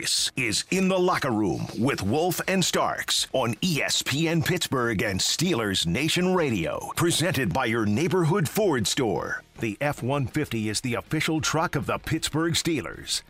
This is In the Locker Room with Wolf and Starks on ESPN Pittsburgh and Steelers Nation Radio. Presented by your neighborhood Ford store. The F 150 is the official truck of the Pittsburgh Steelers.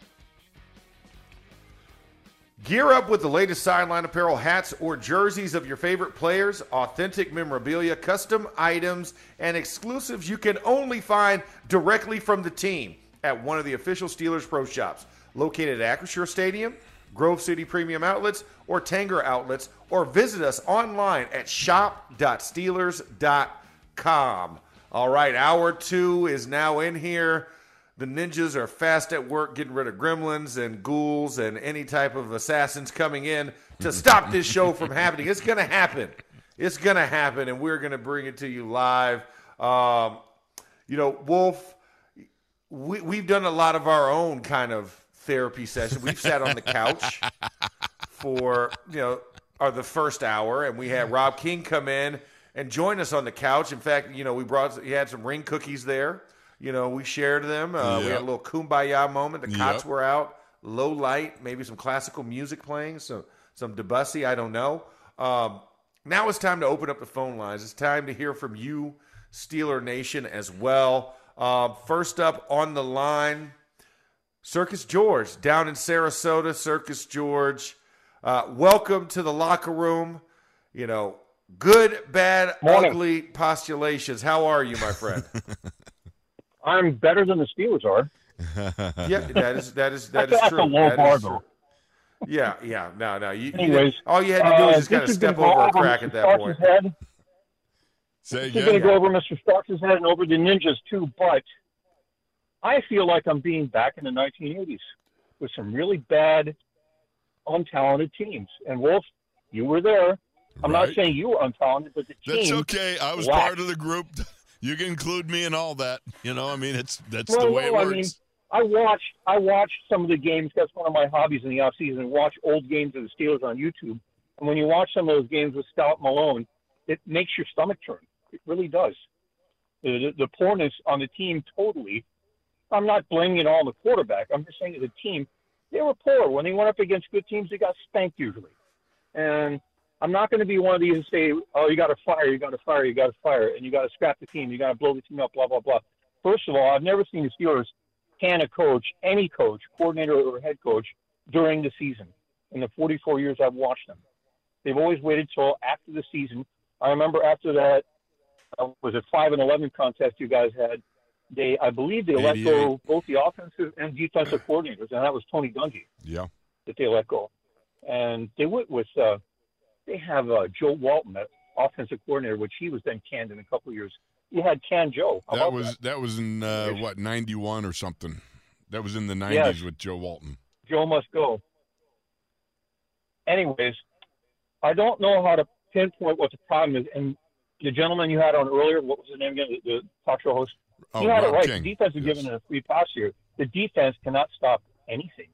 Gear up with the latest sideline apparel, hats, or jerseys of your favorite players, authentic memorabilia, custom items, and exclusives you can only find directly from the team at one of the official Steelers Pro Shops located at Acrisure Stadium, Grove City Premium Outlets, or Tanger Outlets, or visit us online at shop.steelers.com. All right, hour two is now in here. The ninjas are fast at work getting rid of gremlins and ghouls and any type of assassins coming in to stop this show from happening. It's going to happen. It's going to happen, and we're going to bring it to you live. Um, you know, Wolf, we, we've done a lot of our own kind of therapy session. We've sat on the couch for, you know, or the first hour, and we had Rob King come in and join us on the couch. In fact, you know, we brought, he had some ring cookies there. You know, we shared them. Uh, We had a little kumbaya moment. The cots Yep. were out, low light, maybe some classical music playing, some some Debussy. I don't know. Um, now it's time to open up the phone lines. It's time to hear from you, Steeler Nation, as well. Um, first up on the line, Circus George down in Sarasota. Circus George, uh, welcome to the locker room. You know, good, bad, Morning. ugly postulations. How are you, my friend? I'm better than the Steelers are. yeah, that is that is that That's- is that's true. a low That bar, is though. Yeah, yeah, no, no. You, you Anyways, didn't- all you had to do was uh, just kind of step over a crack at that Starks' point. Head. Say This is going again. to go over Mr. Starks' head and over the Ninjas too, but I feel like I'm being back in the 1980s with some really bad, untalented teams. And Wolf, you were there. I'm not saying you were untalented, but the team. That's okay. I was part of the group. You can include me in all that. You know, I mean, it's that's the way it well, I works. mean, I watched I watched some of the games. That's one of my hobbies in the off season. Watch old games of the Steelers on YouTube. And when you watch some of those games with Stout Malone, it makes your stomach turn. It really does. The, the, the poorness on the team totally. I'm not blaming it all on the quarterback. I'm just saying as a team, they were poor. When they went up against good teams, they got spanked usually. And I'm not going to be one of these who say, "Oh, you got to fire, you got to fire, you got to fire, and you got to scrap the team, you got to blow the team up, blah blah blah." First of all, I've never seen the Steelers can a coach, any coach, coordinator or head coach, during the season. In the 44 years I've watched them, they've always waited till after the season. I remember after that uh, was it five and 11 contest you guys had. They, I believe, they let go both the offensive and defensive coordinators, and that was Tony Dungy yeah. that they let go. And they went with uh, they have uh, Joe Walton, that offensive coordinator, which he was then canned in a couple of years. You had Can Joe. How That was that was in uh, what ninety one or something. That was in the Yes. nineties with Joe Walton. Joe must go. Anyways, I don't know how to pinpoint what the problem is. And the gentleman you had on earlier, what was his name again? The, the talk show host. Oh, you had Rob it right. King. The defense is Yes. given a free pass here. The defense cannot stop anything,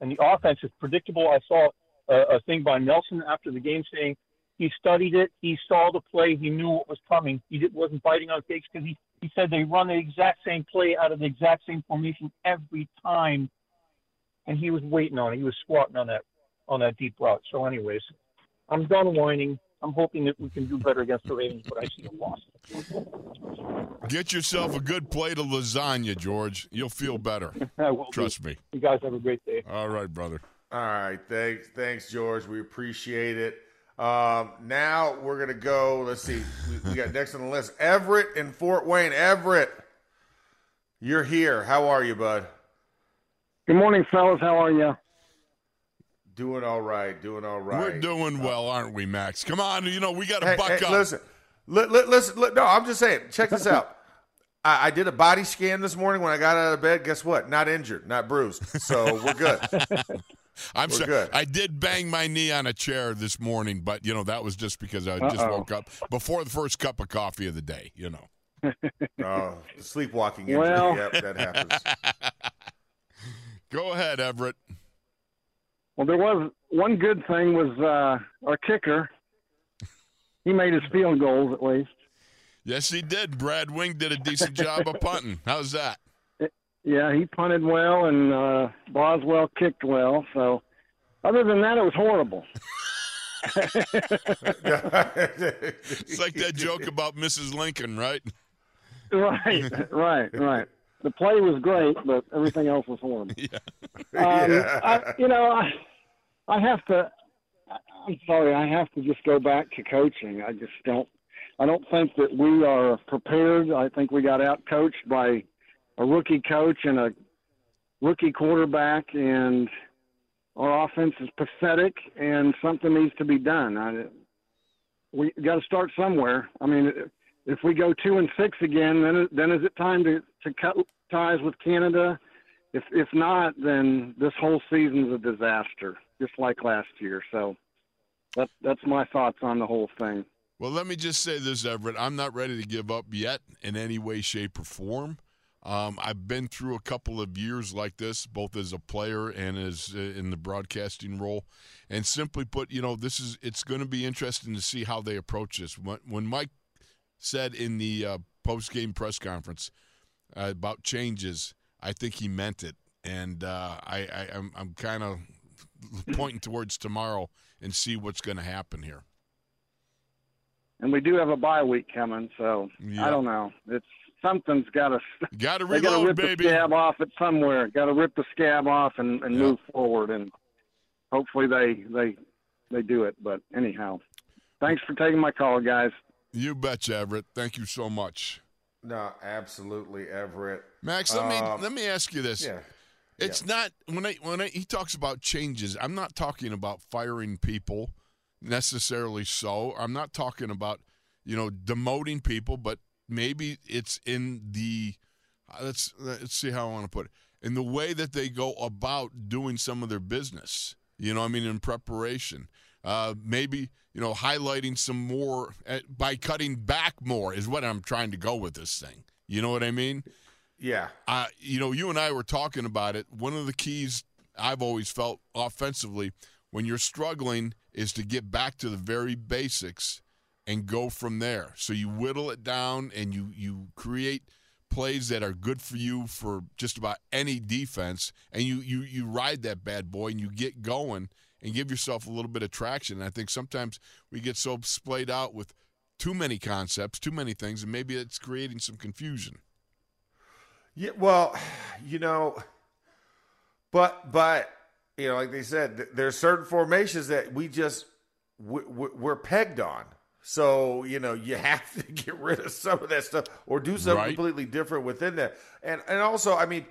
and the offense is predictable. I saw a, a thing by Nelson after the game saying he studied it, he saw the play, he knew what was coming. He did, wasn't biting on cakes because he he said they run the exact same play out of the exact same formation every time, and he was waiting on it. He was squatting on that on that deep route. So, anyways, I'm done whining. I'm hoping that we can do better against the Ravens, but I see a loss. Get yourself a good plate of lasagna, George. You'll feel better. I will do. Trust me. You guys have a great day. All right, brother. All right, thanks, thanks, George. We appreciate it. Um, now we're gonna go. Let's see. We, we got next on the list, Everett in Fort Wayne. Everett, you're here. How are you, bud? Good morning, fellas. How are you? Doing all right. Doing all right. We're doing uh, well, aren't we, Max? Come on, you know we got to Hey, buck hey, up. listen, li- li- listen. li- no, I'm just saying. Check this out. I, I did a body scan this morning when I got out of bed. Guess what? Not injured, not bruised. So we're good. I'm we're sorry. good. I did bang my knee on a chair this morning, but you know that was just because I just Uh-oh. woke up before the first cup of coffee of the day. You know. Oh, sleepwalking injury. Well- Yep, that happens. Go ahead, Everett. Well, there was one good thing was uh, our kicker. He made his field goals at least. Yes, he did. Brad Wing did a decent job of punting. How's that? yeah, he punted well, and uh, Boswell kicked well. So, other than that, it was horrible. It's like that joke about Mrs. Lincoln, right? right, right, right. The play was great, but everything else was horrible. Yeah. Um, Yeah. I, you know, I, I have to. I- I'm sorry, I have to just go back to coaching. I just don't. I don't think that we are prepared. I think we got out coached by a rookie coach and a rookie quarterback, and our offense is pathetic, and something needs to be done. I, we got to start somewhere. I mean, if we go two and six again, then then is it time to to cut ties with Canada? If if not, then this whole season's a disaster, just like last year. So that that's my thoughts on the whole thing. Well, let me just say this, Everett. I'm not ready to give up yet in any way, shape, or form. Um, I've been through a couple of years like this, both as a player and as uh, in the broadcasting role. And simply put, you know, this is it's going to be interesting to see how they approach this. When, when Mike said in the uh, post game press conference uh, about changes, I think he meant it. And uh, I, I, I'm, I'm kind of pointing towards tomorrow and see what's going to happen here. And we do have a bye week coming, so Yeah. I don't know. It's something's got to. Got to They got to reload, rip baby. the scab off it somewhere. Got to rip the scab off and, and Yeah. move forward, and hopefully they they they do it. But anyhow, thanks for taking my call, guys. You betcha, Everett. Thank you so much, no, absolutely, Everett. Max. Let me Um, let me ask you this. Yeah. It's not when I when I, he talks about changes. I'm not talking about firing people necessarily. So I'm not talking about you know demoting people, but maybe it's in the uh, let's let's see how I want to put it in the way that they go about doing some of their business. You know, I mean, in preparation, uh, maybe you know highlighting some more uh, by cutting back more is what I'm trying to go with this thing. You know what I mean? Yeah. uh, you know, you and I were talking about it. One of the keys I've always felt offensively when you're struggling is to get back to the very basics and go from there. So you whittle it down and you you create plays that are good for you for just about any defense and you you you ride that bad boy and you get going and give yourself a little bit of traction. And I think sometimes we get so splayed out with too many concepts, too many things and maybe it's creating some confusion. Yeah, well, you know, but but you know, like they said, th- there's certain formations that we just we, we- we're pegged on. So you know, you have to get rid of some of that stuff or do something Right. completely different within that. And and also, I mean,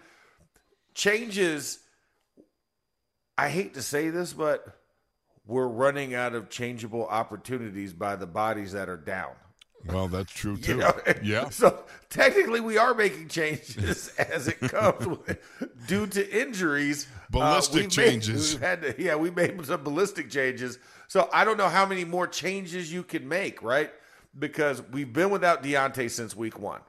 changes. I hate to say this, but we're running out of changeable opportunities by the bodies that are down. Well, that's true too. You know? Yeah. So technically, we are making changes as it comes with, due to injuries. Ballistic we've changes. Made, we've had to, yeah, we made some ballistic changes. So I don't know how many more changes you can make, right? Because we've been without Diontae since week one.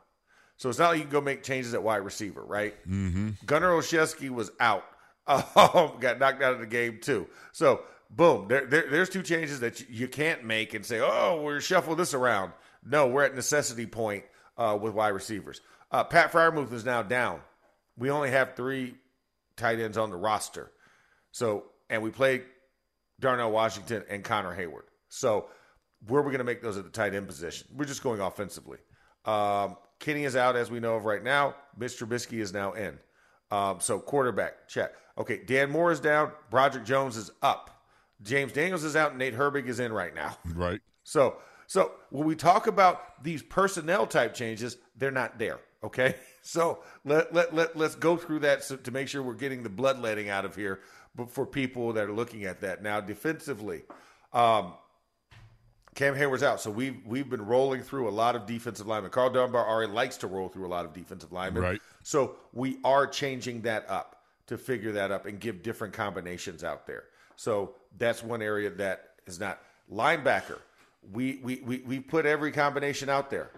So it's not like you can go make changes at wide receiver, right? Mm-hmm. Gunnar Olszewski was out. Um, got knocked out of the game too. So boom, there, there, there's two changes that you, can't make and say, oh, we're shuffle this around. No, we're at necessity point uh, with wide receivers. Uh, Pat Freiermuth is now down. We only have three tight ends on the roster. So, and we played Darnell Washington and Connor Heyward. So, where are we going to make those at the tight end position? We're just going offensively. Um, Kenny is out, as we know of right now. Mitch Trubisky is now in. Um, so, quarterback, check. Okay, Dan Moore is down. Broderick Jones is up. James Daniels is out. Nate Herbig is in right now. Right. So, so when we talk about these personnel type changes, they're not there. Okay, so let let let let's go through that so, to make sure we're getting the bloodletting out of here. But for people that are looking at that now, defensively, um, Cam Heyward's out, so we've we've been rolling through a lot of defensive linemen. Karl Dunbar already likes to roll through a lot of defensive linemen, Right. So we are changing that up to figure that up and give different combinations out there. So that's one area that is not linebacker. We we we we put every combination out there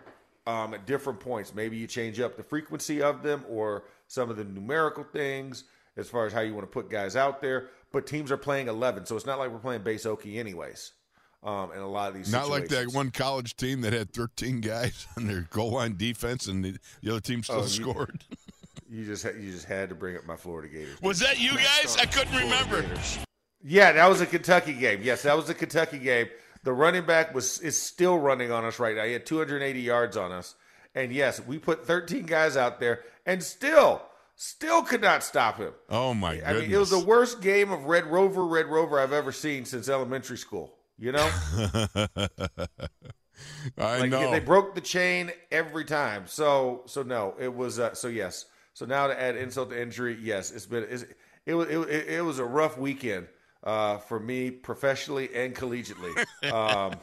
um, at different points. Maybe you change up the frequency of them or some of the numerical things as far as how you want to put guys out there. But teams are playing eleven, so it's not like we're playing base Okie anyways. Um, in a lot of these, Not like that one college team that had 13 guys on their goal line defense and the, the other team still Oh, scored. You just had, you just had to bring up my Florida Gators. Was that you guys? I couldn't remember. Yeah, that was a Kentucky game. Yes, that was a Kentucky game. The running back was is still running on us right now. He had 280 yards on us, and yes, we put 13 guys out there, and still, still could not stop him. Oh my I goodness! mean, it was the worst game of Red Rover, Red Rover I've ever seen since elementary school. You know, I like know. they broke the chain every time. So, so no, it was. Uh, so yes. So now to add insult to injury, yes, it's been. It's, it was. It, it was a rough weekend uh, for me professionally and collegiately. Um,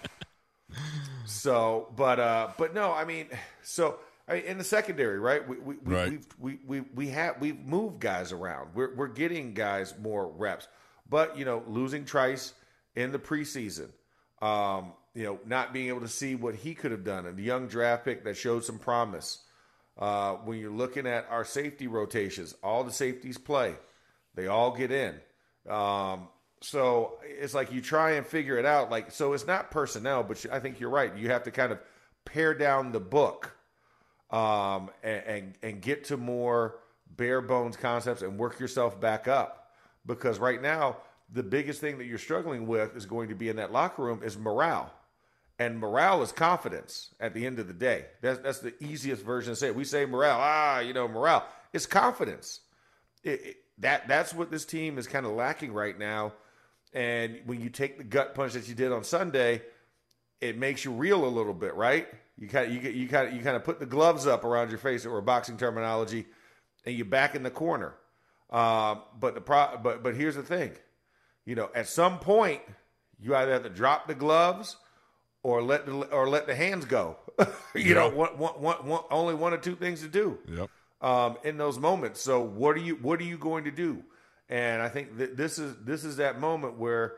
so, but uh, but no, I mean, so I mean, in the secondary, right? We we we Right. we've, we we we have we've moved guys around. We're we're getting guys more reps, but you know, losing Trice in the preseason, um, you know, not being able to see what he could have done, and the young draft pick that showed some promise. Uh, when you're looking at our safety rotations, all the safeties play, they all get in. Um, so it's like you try and figure it out. Like, so it's not personnel, but I think you're right. You have to kind of pare down the book um, and, and and get to more bare bones concepts and work yourself back up. Because right now, the biggest thing that you're struggling with is going to be in that locker room is morale. And morale is confidence at the end of the day. That's that's the easiest version to say. We say morale, ah, you know, morale. It's confidence. It, it- that that's what this team is kind of lacking right now. And when you take the gut punch that you did on Sunday, it makes you reel a little bit, right? You kind of you get you kind of you kind of put the gloves up around your face, or boxing terminology, and you're back in the corner. Um, but the pro, but but here's the thing, you know, at some point you either have to drop the gloves or let the or let the hands go. you know, Yeah. one, one, one, one, only one or two things to do Yep. um, in those moments. So what are you what are you going to do? And I think that this is this is that moment where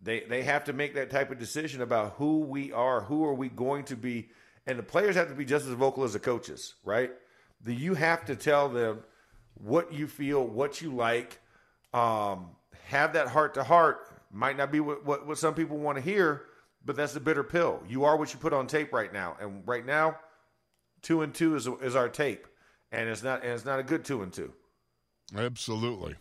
they they have to make that type of decision about who we are, who are we going to be, and the players have to be just as vocal as the coaches, right? The, you have to tell them what you feel, what you like, um, have that heart to heart. Might not be what, what, what some people want to hear, but that's the bitter pill. You are what you put on tape right now, and right now, two and two is is our tape, and it's not and it's not a good two and two. Absolutely.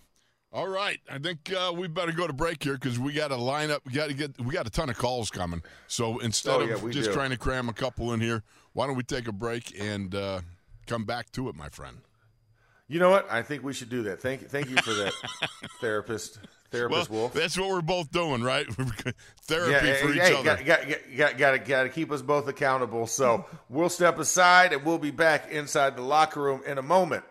All right, I think uh, we better go to break here because we got to line up. We got to get. We got a ton of calls coming. So instead Oh, yeah, of just do. trying to cram a couple in here, why don't we take a break and uh, come back to it, my friend? You know what? I think we should do that. Thank thank you for that, therapist, Well, Wolf. that's what we're both doing, right? Therapy Yeah, for hey, each hey, other. got, got, got, got to keep us both accountable. So we'll step aside and we'll be back inside the locker room in a moment.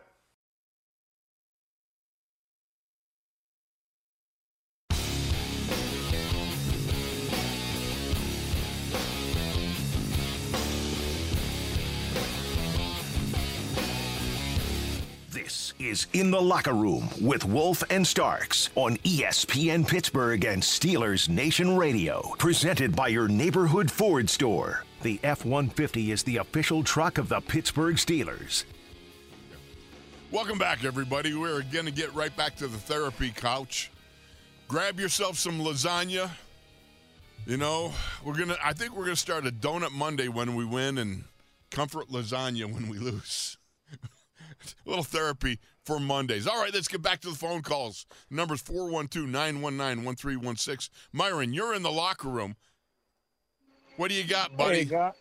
Is In the Locker Room with Wolf and Starks on ESPN Pittsburgh and Steelers Nation Radio. Presented by your neighborhood Ford store. The F 150 is the official truck of the Pittsburgh Steelers. Welcome back, everybody. We're going to get right back to the therapy couch. Grab yourself some lasagna. You know, we're gonna. I think we're gonna start a donut Monday when we win, and comfort lasagna when we lose. A little therapy for Mondays. All right, let's get back to the phone calls. Numbers 412-919-1316. Myron, you're in the locker room. What do you got, buddy? Hey? God.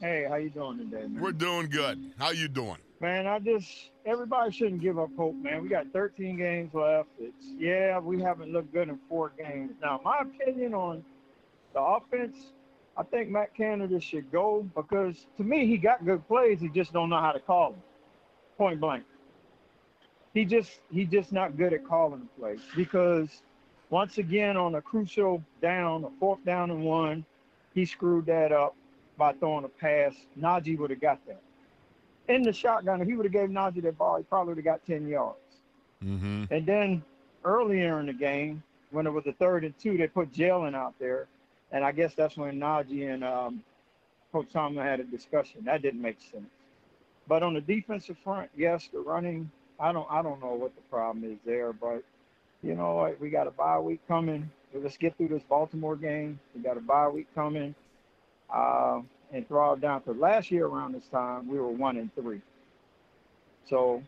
Hey, how you doing today, man? We're doing good. How you doing? Man, I just everybody shouldn't give up hope, man. We got 13 games left. It's yeah, we haven't looked good in four games. Now, my opinion on the offense, I think Matt Canada should go because to me he got good plays. He just don't know how to call them. Point blank. He just he just not good at calling the plays because once again on a crucial down, a fourth down and one, he screwed that up by throwing a pass. Najee would have got that in the shotgun, if he would have gave Najee that ball, he probably would have got 10 yards. Mm-hmm. And then earlier in the game, when it was a third and two, they put Jaylen out there. And I guess that's when Najee and um, Coach Tomlin had a discussion. That didn't make sense. But on the defensive front, yes, the running, I don't I don't know what the problem is there, but you know we got a bye week coming. Let's get through this Baltimore game. We got a bye week coming. Uh, and throw it down to last year around this time we were one and three. So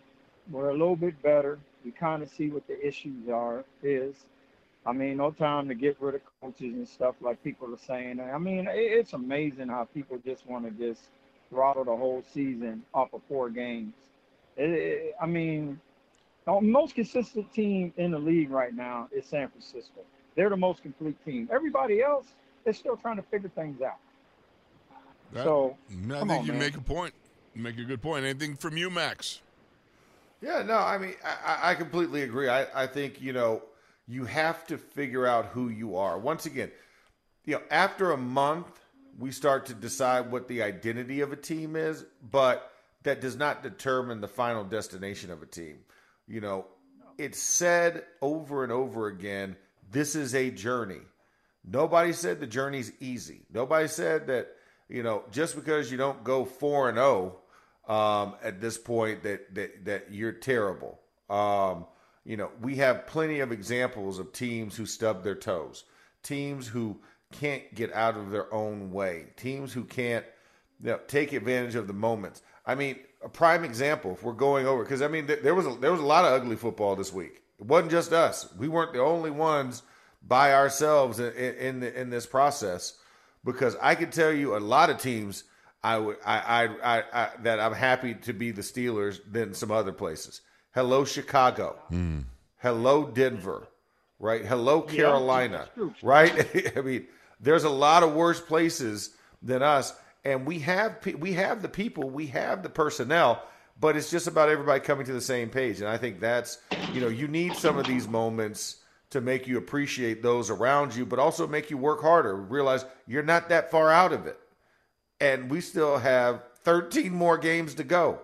we're a little bit better. We kind of see what the issues are. Is I mean, no time to get rid of coaches and stuff like people are saying. I mean, it's amazing how people just want to just throttle the whole season off of four games. It, it, I mean, the most consistent team in the league right now is San Francisco. They're the most complete team. Everybody else is still trying to figure things out. That, so I think on, you man. make a point. You make a good point. Anything from you, Max? Yeah, no, I mean, I, I completely agree. I, I think you know you have to figure out who you are. Once again, you know, after a month, we start to decide what the identity of a team is, but that does not determine the final destination of a team. You know, it's said over and over again this is a journey. Nobody said the journey's easy. Nobody said that, you know, just because you don't go 4 and 0 um, at this point that that that you're terrible. Um, you know, we have plenty of examples of teams who stub their toes, teams who can't get out of their own way, teams who can't you know, take advantage of the moments. I mean, a prime example if we're going over because I mean there was a, there was a lot of ugly football this week. It wasn't just us. We weren't the only ones by ourselves in in, the, in this process because I could tell you a lot of teams I would I, I, I, I that I'm happy to be the Steelers than some other places. Hello, Chicago. Mm. Hello, Denver. Right. Hello, Carolina. Yeah, right. I mean, there's a lot of worse places than us, and we have we have the people, we have the personnel, but it's just about everybody coming to the same page. And I think that's you know you need some of these moments to make you appreciate those around you, but also make you work harder. Realize you're not that far out of it, and we still have 13 more games to go.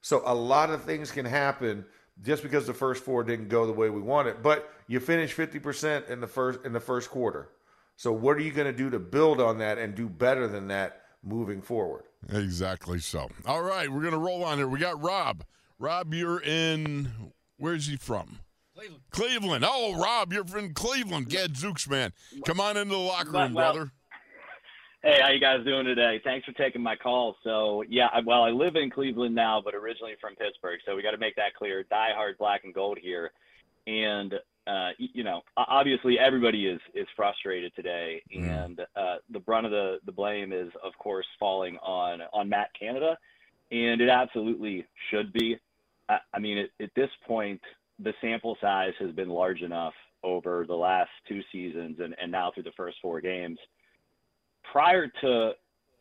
So a lot of things can happen just because the first four didn't go the way we wanted. But you finish 50% in the first in the first quarter. So what are you going to do to build on that and do better than that moving forward? Exactly so. All right, we're going to roll on here. We got Rob. Rob, you're in where's he from? Cleveland. Cleveland. Oh, Rob, you're from Cleveland. Gadzooks, man. Come on into the locker room, well, brother. Hey, how you guys doing today? Thanks for taking my call. So, yeah, well, I live in Cleveland now, but originally from Pittsburgh. So we got to make that clear. Die hard black and gold here, and uh, you know, obviously everybody is is frustrated today, mm. and uh, the brunt of the the blame is, of course, falling on on Matt Canada, and it absolutely should be. I, I mean, at, at this point, the sample size has been large enough over the last two seasons, and and now through the first four games prior to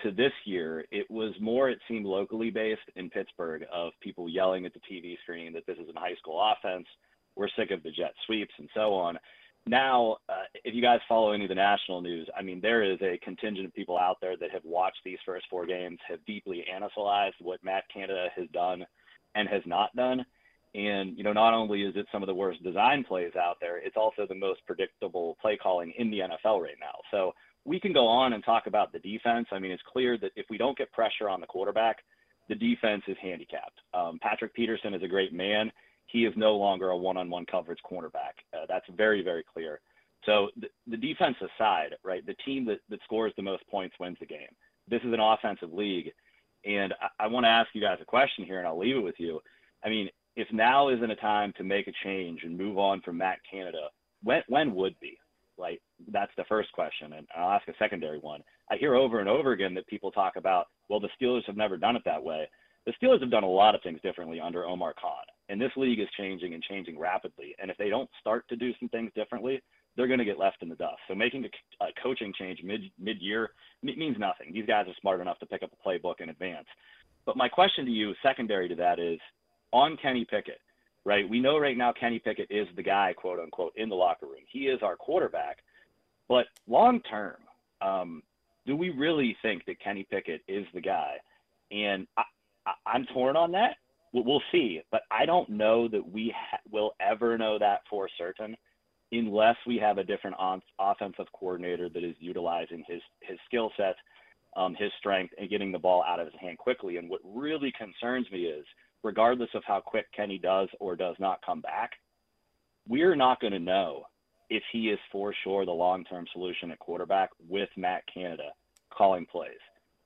to this year, it was more it seemed locally based in Pittsburgh of people yelling at the TV screen that this is a high school offense. We're sick of the jet sweeps and so on. Now, uh, if you guys follow any of the national news, I mean, there is a contingent of people out there that have watched these first four games, have deeply analyzed what Matt Canada has done and has not done. And, you know, not only is it some of the worst design plays out there, it's also the most predictable play calling in the NFL right now. So we can go on and talk about the defense. I mean, it's clear that if we don't get pressure on the quarterback, the defense is handicapped. Um, Patrick Peterson is a great man. He is no longer a one-on-one coverage cornerback. Uh, that's very, very clear. So the, the defense aside, right, the team that, that scores the most points wins the game. This is an offensive league. And I, I want to ask you guys a question here, and I'll leave it with you. I mean, if now isn't a time to make a change and move on from Matt Canada, when, when would be? Like that's the first question, and I'll ask a secondary one. I hear over and over again that people talk about, well, the Steelers have never done it that way. The Steelers have done a lot of things differently under Omar Khan, and this league is changing and changing rapidly. And if they don't start to do some things differently, they're going to get left in the dust. So making a, a coaching change mid mid year means nothing. These guys are smart enough to pick up a playbook in advance. But my question to you, secondary to that, is on Kenny Pickett right? We know right now Kenny Pickett is the guy, quote unquote, in the locker room. He is our quarterback. But long term, um, do we really think that Kenny Pickett is the guy? And I, I, am torn on that. We'll, see, but I don't know that we ha- will ever know that for certain unless we have a different on- offensive coordinator that is utilizing his his skill set, um, his strength, and getting the ball out of his hand quickly. And what really concerns me is regardless of how quick Kenny does or does not come back, we're not going to know if he is for sure the long term solution at quarterback with Matt Canada calling plays.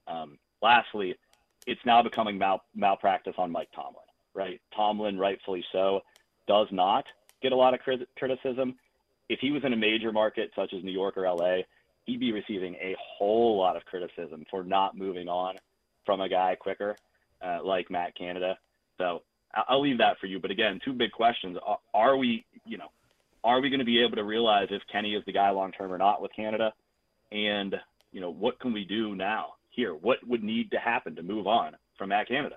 Um, lastly, it's now becoming mal- malpractice on Mike Tomlin, right? Tomlin, rightfully so, does not get a lot of crit- criticism. If he was in a major market such as New York or LA, he'd be receiving a whole lot of criticism for not moving on from a guy quicker, uh, like Matt Canada. So I'll leave that for you. But again, two big questions: Are- Are we, you know, are we going to be able to realize if Kenny is the guy long term or not with Canada? And you know, what can we do now here? What would need to happen to move on from Matt Canada?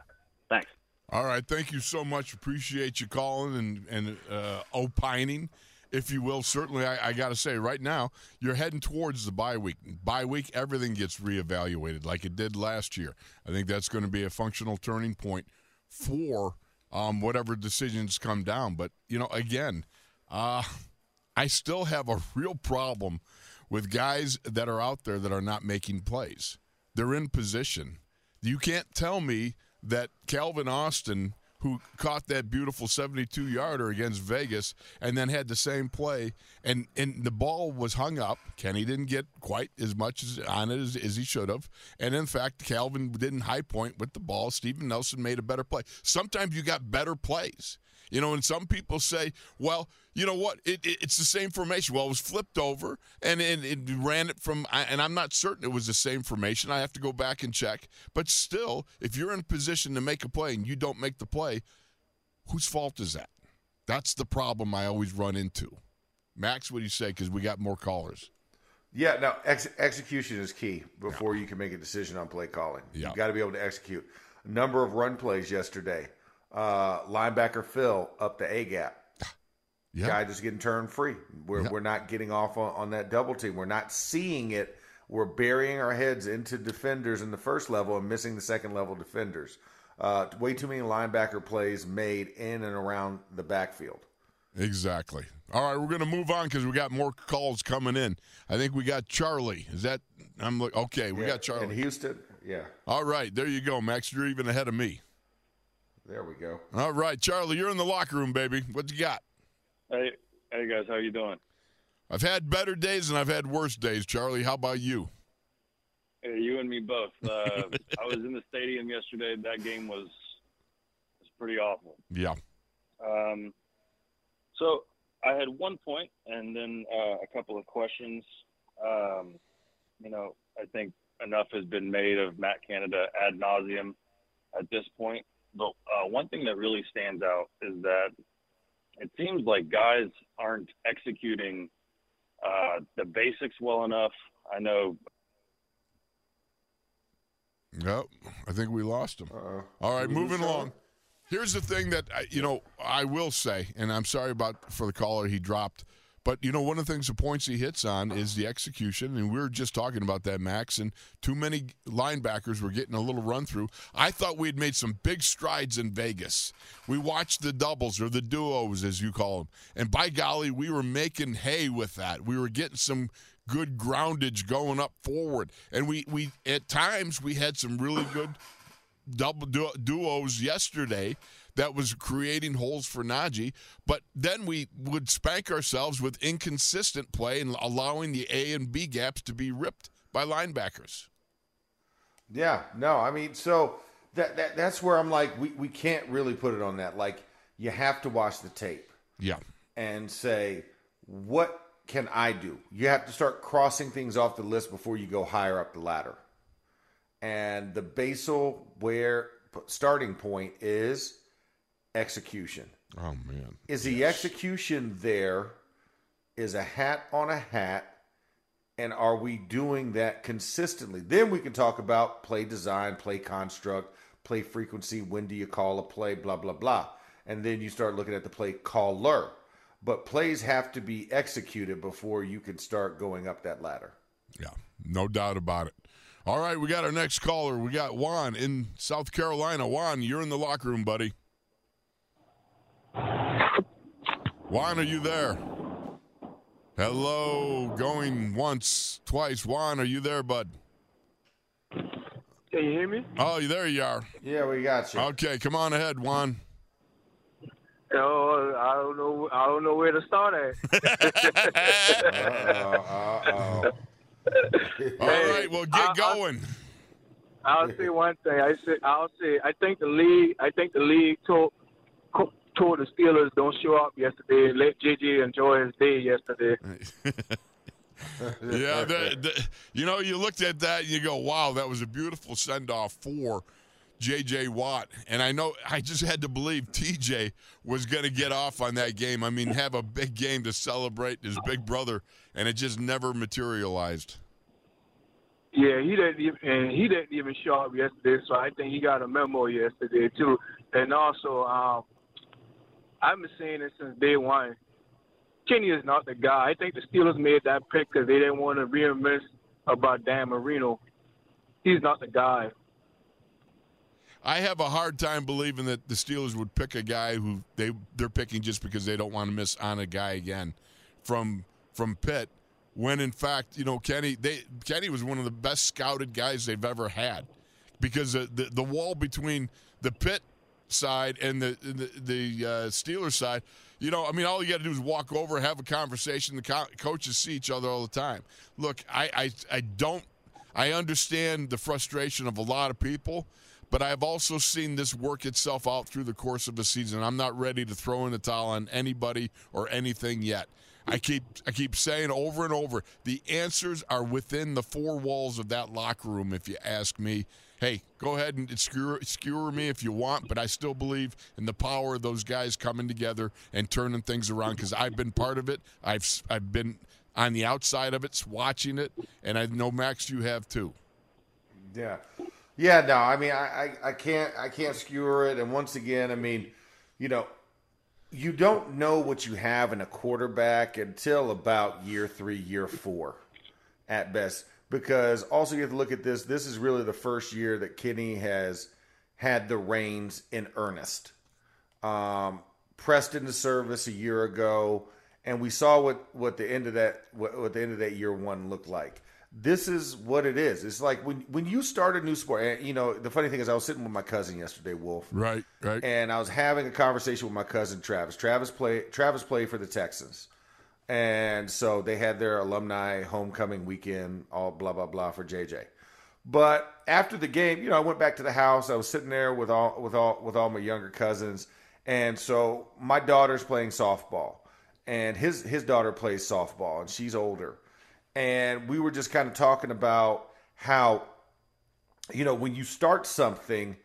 Thanks. All right, thank you so much. Appreciate you calling and and uh, opining, if you will. Certainly, I, I got to say, right now you're heading towards the bye week. Bye week, everything gets reevaluated like it did last year. I think that's going to be a functional turning point for um, whatever decisions come down. But you know, again, uh, I still have a real problem with guys that are out there that are not making plays. They're in position. You can't tell me that Calvin Austin, who caught that beautiful 72 yarder against Vegas and then had the same play, and, and the ball was hung up. Kenny didn't get quite as much as, on it as, as he should have. And in fact, Calvin didn't high point with the ball. Steven Nelson made a better play. Sometimes you got better plays. You know, and some people say, well, you know what? It, it, it's the same formation. Well, it was flipped over and, and it ran it from, and I'm not certain it was the same formation. I have to go back and check. But still, if you're in position to make a play and you don't make the play, whose fault is that? That's the problem I always run into. Max, what do you say? Because we got more callers. Yeah, no, ex- execution is key before you can make a decision on play calling. Yeah. You got to be able to execute. A number of run plays yesterday. Uh, linebacker fill up the A gap. Yeah. Guy just getting turned free. We're, Yeah. we're not getting off on, on that double team. We're not seeing it. We're burying our heads into defenders in the first level and missing the second level defenders. Uh, way too many linebacker plays made in and around the backfield. Exactly. All right, we're going to move on because we got more calls coming in. I think we got Charlie. Is that? I'm look. Okay, we Yeah, got Charlie. In Houston, yeah. All right, there you go, Max. You're even ahead of me. There we go. All right, Charlie, you're in the locker room, baby. What you got? Hey, hey guys, how you doing? I've had better days and I've had worse days, Charlie. How about you? Hey, you and me both. Uh, I was in the stadium yesterday. That game was was pretty awful. Yeah. Um, so I had one point and then uh, a couple of questions. Um, you know, I think enough has been made of Matt Canada ad nauseum at this point. But uh, one thing that really stands out is that it seems like guys aren't executing uh, the basics well enough. I know Yep. I think we lost him. Uh-oh. All right, Did we lose moving along. Here's the thing that I, you know I will say, and I'm sorry about for the caller he dropped, but you know one of the things the points he hits on is the execution, and we were just talking about that, Max. And too many linebackers were getting a little run through. I thought we had made some big strides in Vegas. We watched the doubles or the duos, as you call them, and by golly, we were making hay with that. We were getting some good groundage going up forward, and we we at times we had some really good double du- duos yesterday that was creating holes for Najee, but then we would spank ourselves with inconsistent play and allowing the A and B gaps to be ripped by linebackers. Yeah, no, I mean, so that, that that's where I'm like, we, we can't really put it on that. Like, you have to watch the tape Yeah. and say, what can I do? You have to start crossing things off the list before you go higher up the ladder. And the basal where starting point is execution. Oh man. Is the execution there? Is a hat on a hat? And are we doing that consistently? Then we can talk about play design, play construct, play frequency. When do you call a play? Blah, blah, blah. And then you start looking at the play caller. But plays have to be executed before you can start going up that ladder. Yeah. No doubt about it. All right, we got our next caller. We got Juan in South Carolina. Juan, you're in the locker room, buddy. Juan, are you there? Hello, going once, twice. Juan, are you there, bud? Can you hear me? Oh, there you are. Yeah, we got you. Okay, come on ahead, Juan. Oh, I don't know. I don't know where to start at. Uh-oh, uh-oh. All right, well, get I- I- going. I'll say one thing. I say I'll say I think the league. I think the league told told the Steelers don't show up yesterday. Let JJ enjoy his day yesterday. yeah, the, the, you know, you looked at that and you go, "Wow, that was a beautiful send off for J.J. Watt." And I know I just had to believe T.J. was going to get off on that game. I mean, have a big game to celebrate his big brother, and it just never materialized. Yeah, he didn't even and he didn't even show up yesterday, so I think he got a memo yesterday too. And also, um, I've been saying it since day one. Kenny is not the guy. I think the Steelers made that pick because they didn't want to reinvent about Dan Marino. He's not the guy. I have a hard time believing that the Steelers would pick a guy who they they're picking just because they don't want to miss on a guy again from from Pitt. When in fact, you know, Kenny they Kenny was one of the best scouted guys they've ever had because the the, the wall between the Pitt side and the the, the uh, Steelers side you know, I mean, all you got to do is walk over, have a conversation. The co- coaches see each other all the time. Look, I, I, I don't, I understand the frustration of a lot of people, but I've also seen this work itself out through the course of a season. I'm not ready to throw in the towel on anybody or anything yet. I keep I keep saying over and over, the answers are within the four walls of that locker room. If you ask me, hey, go ahead and skewer, skewer me if you want, but I still believe in the power of those guys coming together and turning things around because I've been part of it. I've I've been on the outside of it, watching it, and I know Max, you have too. Yeah, yeah. No, I mean, I, I, I can't I can't skewer it. And once again, I mean, you know, you don't know what you have in a quarterback until about year three, year four, at best because also you have to look at this. This is really the first year that Kenny has had the reins in earnest. Um, pressed into service a year ago, and we saw what, what the end of that what, what the end of that year one looked like. This is what it is. It's like when when you start a new sport. And, you know, the funny thing is, I was sitting with my cousin yesterday, Wolf. Right, right. And I was having a conversation with my cousin Travis. Travis play Travis played for the Texans. And so they had their alumni homecoming weekend, all blah blah blah for JJ. But after the game, you know, I went back to the house. I was sitting there with all with all with all my younger cousins, and so my daughter's playing softball, and his his daughter plays softball, and she's older, and we were just kind of talking about how, you know, when you start something,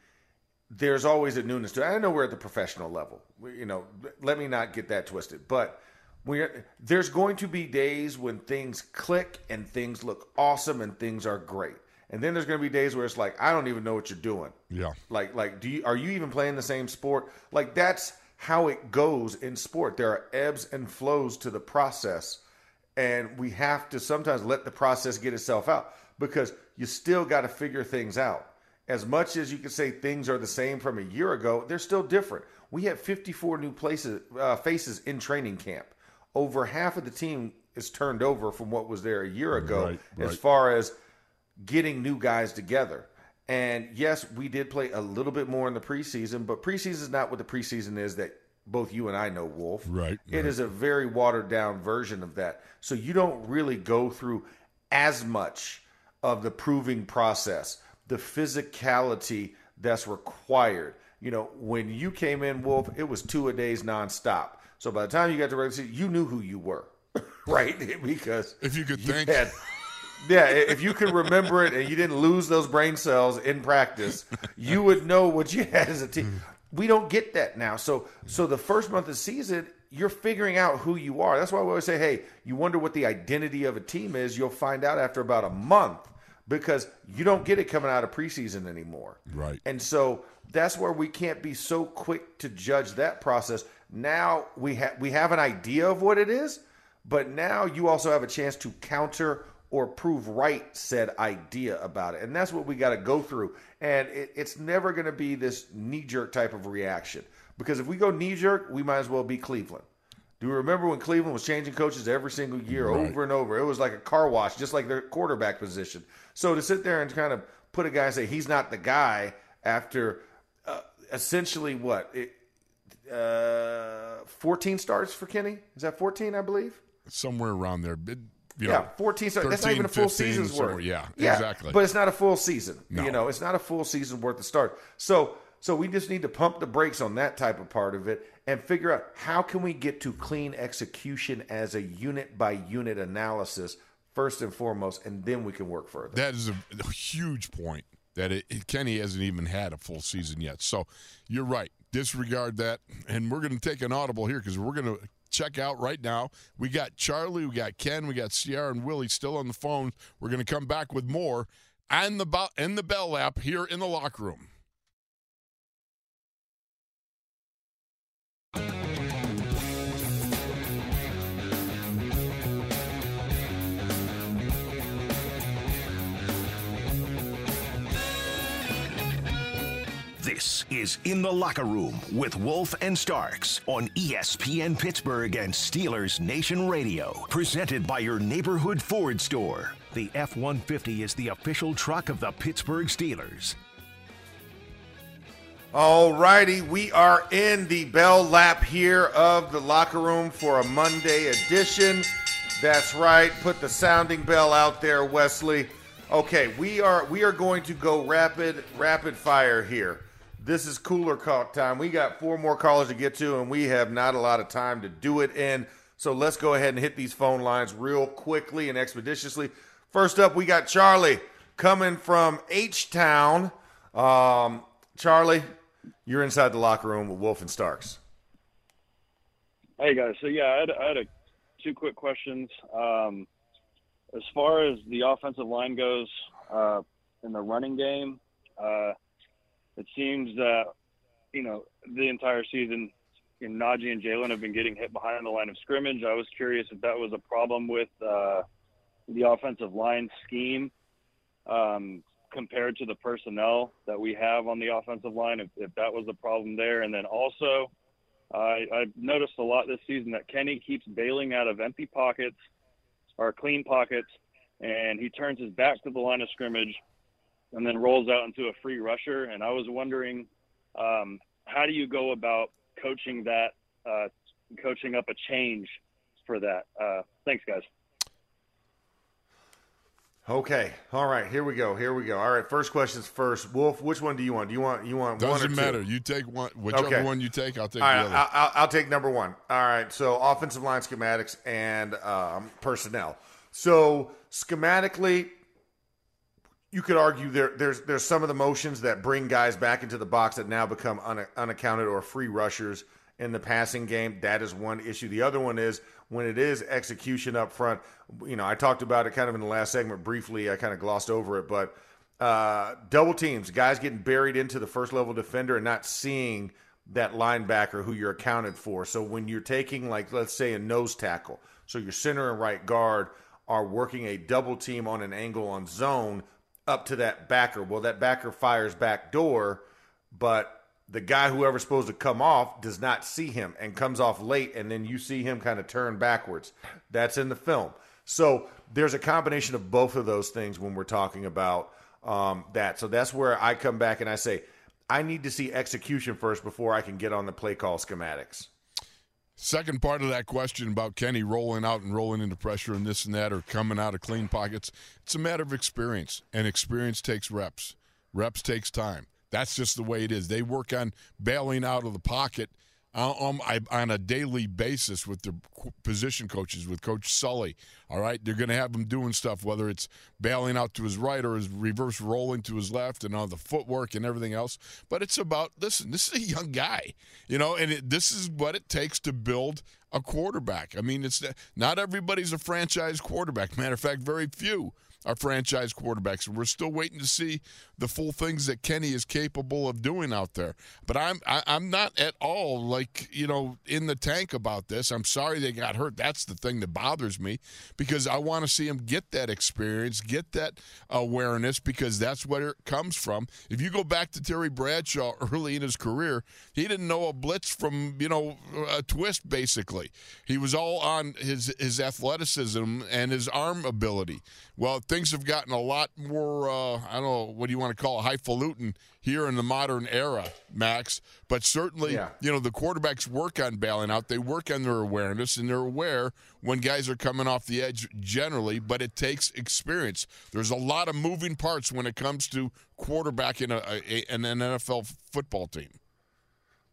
there's always a newness to it. I know we're at the professional level, you know. Let me not get that twisted, but we're, there's going to be days when things click and things look awesome and things are great. And then there's going to be days where it's like I don't even know what you're doing. Yeah. Like like do you are you even playing the same sport? Like that's how it goes in sport. There are ebbs and flows to the process and we have to sometimes let the process get itself out because you still got to figure things out. As much as you can say things are the same from a year ago, they're still different. We have 54 new places uh, faces in training camp over half of the team is turned over from what was there a year ago right, right. as far as getting new guys together. And yes, we did play a little bit more in the preseason, but preseason is not what the preseason is that both you and I know, Wolf. Right. It right. is a very watered down version of that. So you don't really go through as much of the proving process, the physicality that's required. You know, when you came in, Wolf, it was two a days nonstop. So by the time you got to regular season, you knew who you were, right? because if you could you think, had, yeah, if you could remember it and you didn't lose those brain cells in practice, you would know what you had as a team. Hmm. We don't get that now. So, so the first month of the season, you're figuring out who you are. That's why we always say, hey, you wonder what the identity of a team is. You'll find out after about a month because you don't get it coming out of preseason anymore. Right. And so that's where we can't be so quick to judge that process now we have we have an idea of what it is, but now you also have a chance to counter or prove right said idea about it, and that's what we got to go through. And it, it's never going to be this knee jerk type of reaction because if we go knee jerk, we might as well be Cleveland. Do you remember when Cleveland was changing coaches every single year, right. over and over? It was like a car wash, just like their quarterback position. So to sit there and kind of put a guy and say he's not the guy after uh, essentially what it, uh, 14 starts for Kenny. Is that 14, I believe? Somewhere around there. It, yeah, know, 14 starts. That's not even a full 15, season's worth. Yeah, yeah, exactly. But it's not a full season. No. You know, it's not a full season worth of start. So, So we just need to pump the brakes on that type of part of it and figure out how can we get to clean execution as a unit by unit analysis first and foremost, and then we can work further. That is a, a huge point. That it, it, Kenny hasn't even had a full season yet. So you're right. Disregard that, and we're going to take an audible here because we're going to check out right now. We got Charlie, we got Ken, we got Sierra and Willie still on the phone. We're going to come back with more and the and the Bell Lap here in the locker room. This is In the Locker Room with Wolf and Starks on ESPN Pittsburgh and Steelers Nation Radio. Presented by your neighborhood Ford store. The F 150 is the official truck of the Pittsburgh Steelers. All righty, we are in the bell lap here of the locker room for a Monday edition. That's right. Put the sounding bell out there, Wesley. Okay, we are we are going to go rapid rapid fire here. This is cooler call time. We got four more callers to get to, and we have not a lot of time to do it in. So let's go ahead and hit these phone lines real quickly and expeditiously. First up, we got Charlie coming from H Town. Um, Charlie, you're inside the locker room with Wolf and Starks. Hey guys, so yeah, I had, I had a, two quick questions. Um, as far as the offensive line goes uh, in the running game, uh, it seems that you know the entire season, you know, Najee and Jaylen have been getting hit behind the line of scrimmage. I was curious if that was a problem with uh, the offensive line scheme um, compared to the personnel that we have on the offensive line. If, if that was a problem there, and then also. I, I've noticed a lot this season that Kenny keeps bailing out of empty pockets or clean pockets, and he turns his back to the line of scrimmage and then rolls out into a free rusher. And I was wondering, um, how do you go about coaching that, uh, coaching up a change for that? Uh, thanks, guys. Okay. All right. Here we go. Here we go. All right. First questions first. Wolf, which one do you want? Do you want you want Doesn't one or two? matter. You take one. Whichever Okay. one you take, I'll take All the other. I'll, I'll, I'll take number one. All right, so offensive line schematics and um, personnel. So schematically, you could argue there, there's there's some of the motions that bring guys back into the box that now become un, unaccounted or free rushers in the passing game. That is one issue. The other one is when it is execution up front. You know, I talked about it kind of in the last segment briefly. I kind of glossed over it, but uh, double teams, guys getting buried into the first level defender and not seeing that linebacker who you're accounted for. So when you're taking, like, let's say a nose tackle, so your center and right guard are working a double team on an angle on zone up to that backer. Well, that backer fires back door, but the guy whoever's supposed to come off does not see him and comes off late, and then you see him kind of turn backwards. That's in the film. So there's a combination of both of those things when we're talking about um, that. So that's where I come back and I say, I need to see execution first before I can get on the play call schematics. Second part of that question about Kenny rolling out and rolling into pressure and this and that or coming out of clean pockets, it's a matter of experience, and experience takes reps. Reps takes time. That's just the way it is. They work on bailing out of the pocket um, I, on a daily basis with the position coaches, with Coach Sully. All right, they're going to have him doing stuff, whether it's bailing out to his right or his reverse rolling to his left, and all the footwork and everything else. But it's about listen. This is a young guy, you know, and it, this is what it takes to build a quarterback. I mean, it's not everybody's a franchise quarterback. Matter of fact, very few are franchise quarterbacks, and we're still waiting to see the full things that Kenny is capable of doing out there. But I'm I, I'm not at all like you know in the tank about this. I'm sorry they got hurt. That's the thing that bothers me because I want to see him get that experience, get that awareness because that's where it comes from. If you go back to Terry Bradshaw early in his career, he didn't know a blitz from you know a twist. Basically, he was all on his his athleticism and his arm ability. Well things have gotten a lot more. Uh, I don't know what do you want to call it, highfalutin here in the modern era, Max. But certainly, Yeah. you know, the quarterbacks work on bailing out. They work on their awareness, and they're aware when guys are coming off the edge generally. But it takes experience. There's a lot of moving parts when it comes to quarterbacking a, a, an NFL football team.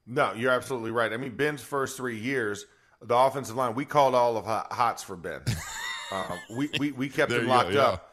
No, you're absolutely right. I mean, Ben's first three years, the offensive line, we called all of Ho- Hots for Ben. uh, we, we, we kept him go, locked yeah. up.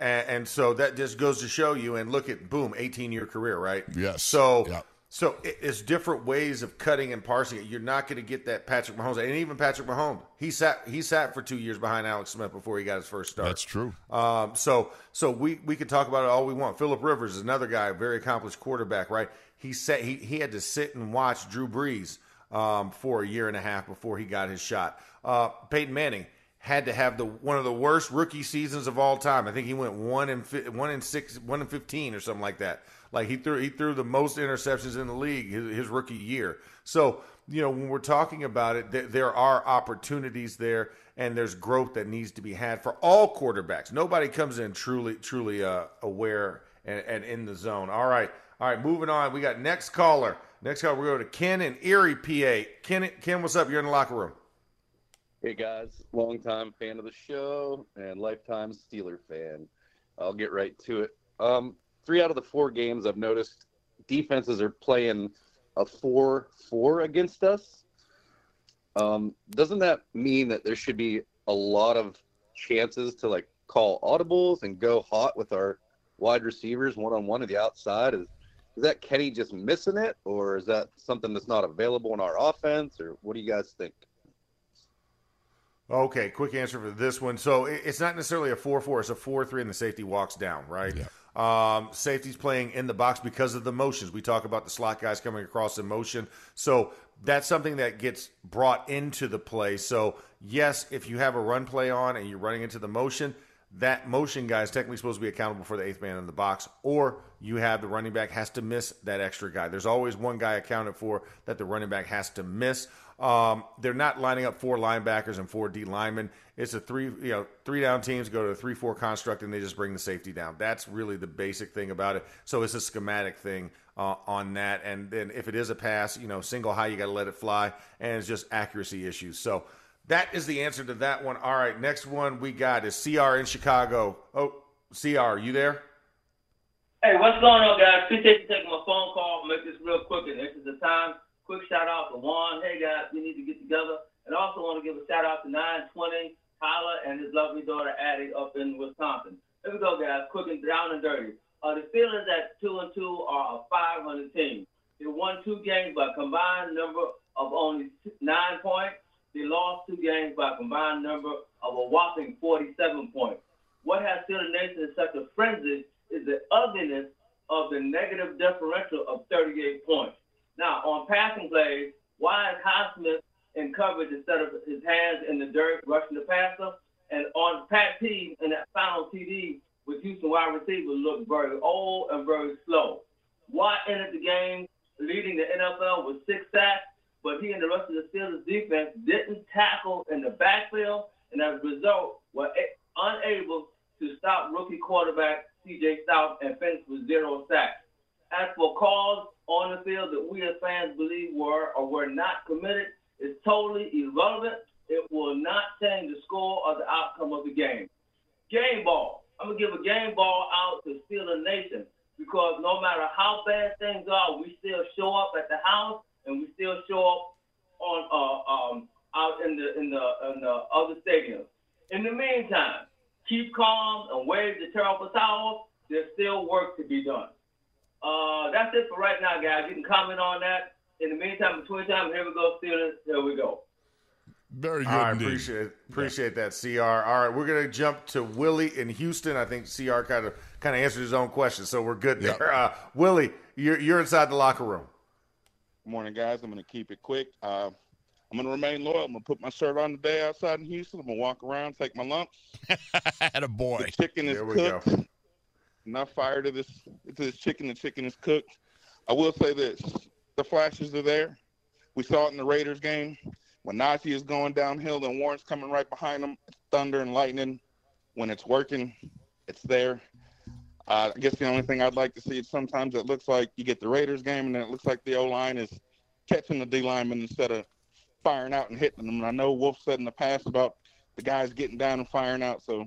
And, and so that just goes to show you, and look at, boom, 18 year career, right? Yes. So, Yeah. so it- it's different ways of cutting and parsing it. You're not going to get that Patrick Mahomes, and even Patrick Mahomes, he sat he sat for two years behind Alex Smith before he got his first start. That's true. Um, so so we we can talk about it all we want. Philip Rivers is another guy, very accomplished quarterback, right? He said he he had to sit and watch Drew Brees um, for a year and a half before he got his shot. Uh, Peyton Manning had to have the one of the worst rookie seasons of all time. I think he went one and one and six, one and fifteen, or something like that. Like he threw he threw the most interceptions in the league his, his rookie year. So you know when we're talking about it, th- there are opportunities there, and there's growth that needs to be had for all quarterbacks. Nobody comes in truly truly uh, aware and, and in the zone. All right, all right. Moving on, we got next caller. Next caller, we go to Ken in Erie, PA. Ken, Ken, what's up? You're in the locker room. Hey guys, longtime fan of the show and lifetime Steeler fan. I'll get right to it. Um, three out of the four games I've noticed defenses are playing a four-four against us. Um, doesn't that mean that there should be a lot of chances to like call audibles and go hot with our wide receivers one on one to the outside? Is is that Kenny just missing it, or is that something that's not available in our offense, or what do you guys think? Okay, quick answer for this one. So it's not necessarily a 4 4, it's a 4 3, and the safety walks down, right? Um, safety's playing in the box because of the motions. We talk about the slot guys coming across in motion. So that's something that gets brought into the play. So, yes, if you have a run play on and you're running into the motion, that motion guy is technically supposed to be accountable for the eighth man in the box, or you have the running back has to miss that extra guy. There's always one guy accounted for that the running back has to miss. Um, they're not lining up four linebackers and four D linemen. It's a three, you know, three down teams go to a three four construct and they just bring the safety down. That's really the basic thing about it. So it's a schematic thing uh, on that. And then if it is a pass, you know, single high, you got to let it fly, and it's just accuracy issues. So that is the answer to that one. All right, next one we got is CR in Chicago. Oh, CR, you there? Hey, what's going on, guys? Appreciate you taking my phone call. Make this real quick, and this is the time. Quick shout out to Juan. Hey, guys, we need to get together. And also want to give a shout out to 920 Tyler and his lovely daughter Addie up in Wisconsin. Here we go, guys. Quick and down and dirty. Uh, the Steelers at two and two are a 500 team. They won two games by combined number of only nine points. They lost two games by a combined number of a whopping 47 points. What has Steelers Nation in such a frenzy is the ugliness of the negative differential of 38 points. Now, on passing plays, why is Highsmith in coverage instead of his hands in the dirt rushing the passer? And on Pat P in that final TD with Houston wide receivers looked very old and very slow. Watt ended the game leading the NFL with six sacks, but he and the rest of the Steelers defense didn't tackle in the backfield, and as a result, were unable to stop rookie quarterback C.J. Stroud and finish with zero sacks. As for calls on the field that we as fans believe were or were not committed, is totally irrelevant. It will not change the score or the outcome of the game. Game ball. I'm gonna give a game ball out to Steeler Nation because no matter how bad things are, we still show up at the house and we still show up on uh, um, out in the in the in the other stadiums. In the meantime, keep calm and wave the terrible towel. There's still work to be done. Uh, that's it for right now, guys. You can comment on that. In the meantime, between time, here we go, Steelers. Here we go. Very good. All right, indeed. appreciate appreciate that, CR. All right, we're gonna jump to Willie in Houston. I think CR kind of kind of answered his own question, so we're good there. Uh, Willie, you're you're inside the locker room. Good morning, guys. I'm going to keep it quick. Uh, I'm going to remain loyal. I'm going to put my shirt on today outside in Houston. I'm going to walk around, take my lumps. Had a boy. The chicken is There we cooked. go. Not fired to this to this chicken. The chicken is cooked. I will say this: the flashes are there. We saw it in the Raiders game when Najee is going downhill and Warren's coming right behind him. It's thunder and lightning. When it's working, It's there. Uh, I guess the only thing I'd like to see is sometimes it looks like you get the Raiders game and then it looks like the O line is catching the D lineman instead of firing out and hitting them. And I know Wolf said in the past about the guys getting down and firing out. So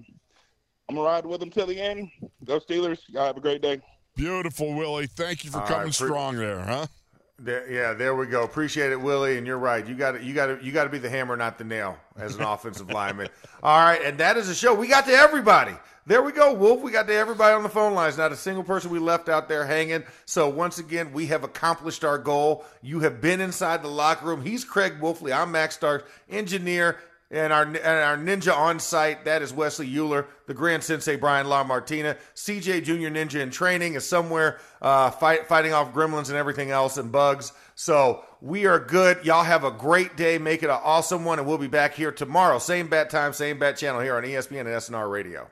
I'm gonna ride with them till the end. Go Steelers! Y'all have a great day. Beautiful, Willie. Thank you for All coming right, pre- strong there, huh? There, yeah, there we go. Appreciate it, Willie. And you're right. You got to, you got to, you got to be the hammer, not the nail, as an offensive lineman. All right, and that is a show. We got to everybody. There we go, Wolf. We got to everybody on the phone lines. Not a single person we left out there hanging. So once again, we have accomplished our goal. You have been inside the locker room. He's Craig Wolfley. I'm Max Starks, engineer. And our, and our ninja on site, that is Wesley Euler, the Grand Sensei Brian La Martina. CJ Junior Ninja in training is somewhere uh, fight, fighting off gremlins and everything else and bugs. So we are good. Y'all have a great day. Make it an awesome one. And we'll be back here tomorrow. Same bat time, same bat channel here on ESPN and SNR Radio.